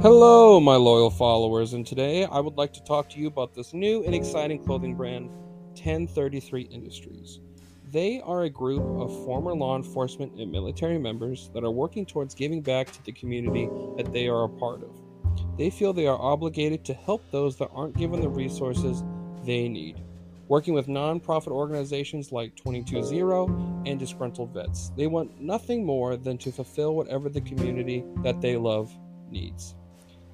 Hello, my loyal followers, and today I would like to talk to you about this new and exciting clothing brand, 1033 Industries. They are a group of former law enforcement and military members that are working towards giving back to the community that they are a part of. They feel they are obligated to help those that aren't given the resources they need. Working with nonprofit organizations like 220 and Disgruntled Vets, they want nothing more than to fulfill whatever the community that they love needs.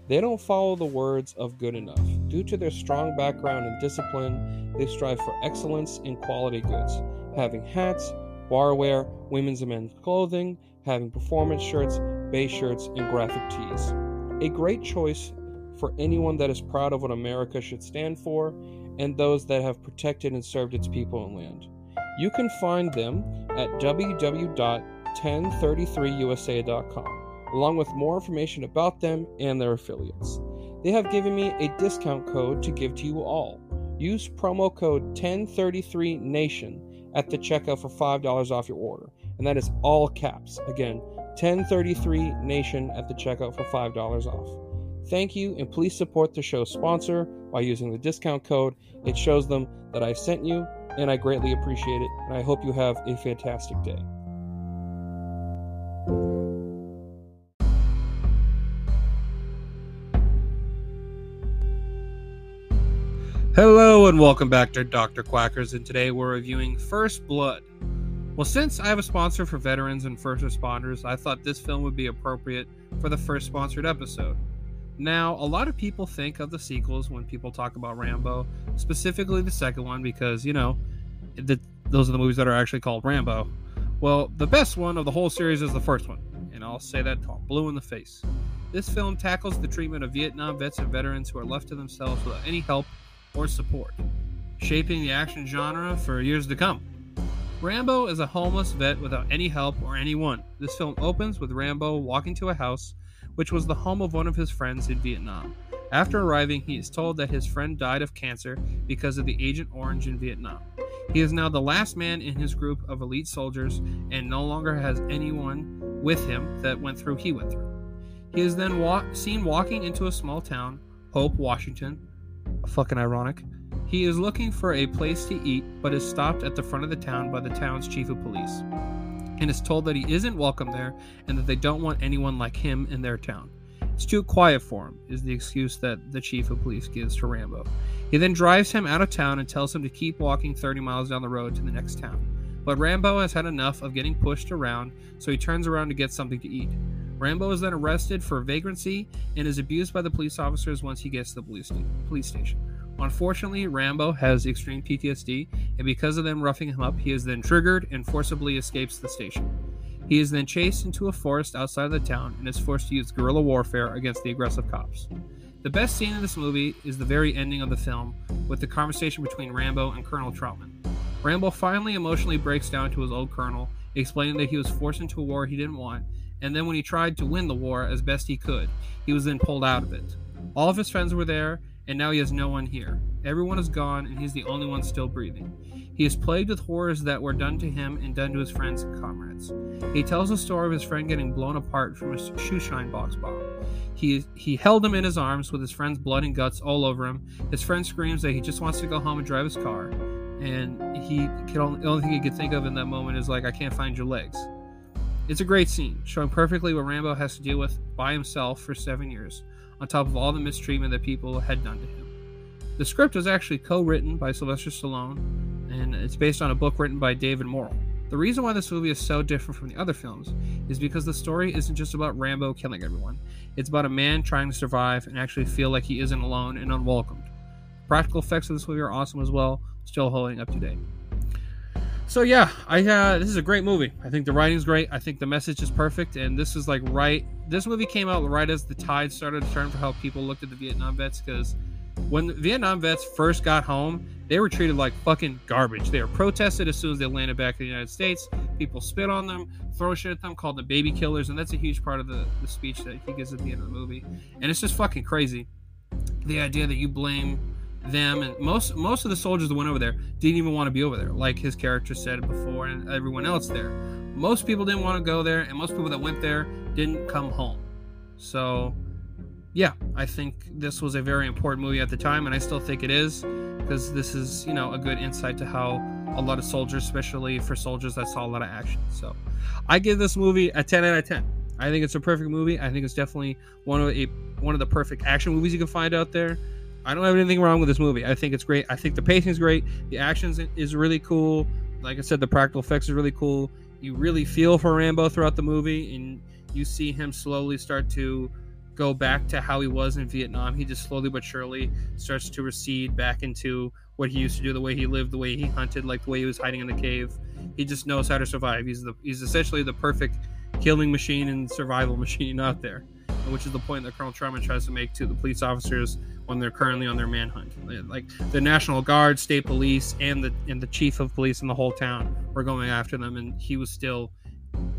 They don't follow the words of good enough. Due to their strong background and discipline, they strive for excellence in quality goods, having hats, barware, women's and men's clothing, having performance shirts, base shirts, and graphic tees. A great choice for anyone that is proud of what America should stand for and those that have protected and served its people and land. You can find them at www.1033usa.com along with more information about them and their affiliates. They have given me a discount code to give to you all. Use promo code 1033NATION at the checkout for $5 off your order. And that is all caps. Again, 1033NATION at the checkout for $5 off. Thank you, and please support the show's sponsor by using the discount code. It shows them that I sent you, and I greatly appreciate it. And I hope you have a fantastic day. Hello and welcome back to Dr. Quackers, and today we're reviewing First Blood. Well, since I have a sponsor for veterans and first responders, I thought this film would be appropriate for the first sponsored episode. Now, a lot of people think of the sequels when people talk about Rambo, specifically the second one, because, you know, the, those are the movies that are actually called Rambo. Well, the best one of the whole series is the first one, and I'll say that till blue in the face. This film tackles the treatment of Vietnam vets and veterans who are left to themselves without any help or support, shaping the action genre for years to come. Rambo is a homeless vet without any help or anyone. This film opens with Rambo walking to a house which was the home of one of his friends in Vietnam. After arriving, he is told that his friend died of cancer because of the Agent Orange in Vietnam. He is now the last man in his group of elite soldiers and no longer has anyone with him that went through he went through. He is then wa- seen walking into a small town, Hope, Washington, fucking ironic. He is looking for a place to eat, but is stopped at the front of the town by the town's chief of police, and is told that he isn't welcome there and that they don't want anyone like him in their town. It's too quiet for him, is the excuse that the chief of police gives to Rambo. He then drives him out of town and tells him to keep walking 30 miles down the road to the next town. But Rambo has had enough of getting pushed around, so he turns around to get something to eat. Rambo is then arrested for vagrancy and is abused by the police officers once he gets to the police station. Unfortunately, Rambo has extreme PTSD, and because of them roughing him up, he is then triggered and forcibly escapes the station. He is then chased into a forest outside of the town and is forced to use guerrilla warfare against the aggressive cops. The best scene in this movie is the very ending of the film with the conversation between Rambo and Colonel Trautman. Rambo finally emotionally breaks down to his old colonel, explaining that he was forced into a war he didn't want, and then when he tried to win the war as best he could, he was then pulled out of it. All of his friends were there, and now he has no one here. Everyone is gone, and he's the only one still breathing. He is plagued with horrors that were done to him and done to his friends and comrades. He tells the story of his friend getting blown apart from a shoeshine box bomb. He, he held him in his arms with his friend's blood and guts all over him. His friend screams that he just wants to go home and drive his car. And he can only, the only thing he could think of in that moment is like, I can't find your legs. It's a great scene, showing perfectly what Rambo has to deal with by himself for seven years on top of all the mistreatment that people had done to him. The script was actually co written by Sylvester Stallone, and it's based on a book written by David Morrell. The reason why this movie is so different from the other films is because the story isn't just about Rambo killing everyone, it's about a man trying to survive and actually feel like he isn't alone and unwelcomed. Practical effects of this movie are awesome as well, still holding up to date. So yeah, I uh, this is a great movie. I think the writing's great. I think the message is perfect, and this is like right. This movie came out right as the tide started to turn for how people looked at the Vietnam vets because when the Vietnam vets first got home, they were treated like fucking garbage. They were protested as soon as they landed back in the United States. People spit on them, throw shit at them, called them baby killers, and that's a huge part of the, the speech that he gives at the end of the movie. And it's just fucking crazy. The idea that you blame them and most most of the soldiers that went over there didn't even want to be over there like his character said before and everyone else there most people didn't want to go there and most people that went there didn't come home so yeah, I think this was a very important movie at the time, and I still think it is because this is, you know, a good insight to how a lot of soldiers, especially for soldiers that saw a lot of action. So, I give this movie a 10 out of 10. I think it's a perfect movie. I think it's definitely one of a one of the perfect action movies you can find out there. I don't have anything wrong with this movie. I think it's great. I think the pacing is great. The action is really cool. Like I said, the practical effects are really cool. You really feel for Rambo throughout the movie, and you see him slowly start to go back to how he was in Vietnam. He just slowly but surely starts to recede back into what he used to do, the way he lived, the way he hunted, like the way he was hiding in the cave. He just knows how to survive. He's the he's essentially the perfect killing machine and survival machine out there, which is the point that Colonel Trautman tries to make to the police officers when they're currently on their manhunt. Like the National Guard, state police, and the and the chief of police in the whole town were going after them, and he was still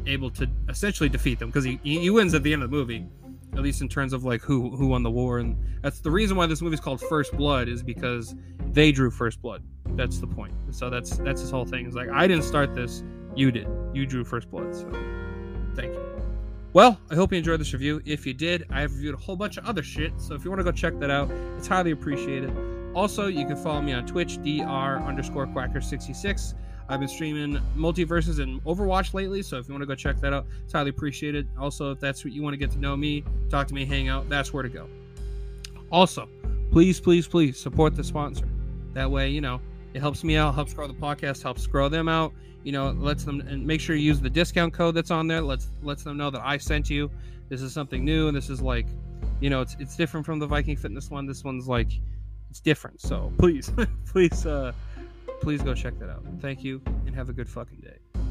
able to essentially defeat them because he, he wins at the end of the movie at least in terms of like who who won the war and that's the reason why this movie is called first blood is because they drew first blood. That's the point. So that's that's his whole thing. It's like i didn't start this. You did. You drew first blood. So thank you well i hope you enjoyed this review if you did i have reviewed a whole bunch of other shit so if you want to go check that out it's highly appreciated also you can follow me on twitch dr underscore quacker 66 I've been streaming MultiVersus and Overwatch lately, so if you want to go check that out, it's highly appreciated. Also, if that's what you want to get to know me, talk to me, hang out, that's where to go. Also, please, please, please support the sponsor. That way, you know, it helps me out, helps grow the podcast, helps grow them out. You know, lets them and make sure you use the discount code that's on there. Let's lets them know that I sent you. This is something new, and this is like, you know, it's it's different from the Viking Fitness one. This one's like, it's different. So please, please, uh, please go check that out. Thank you and have a good fucking day.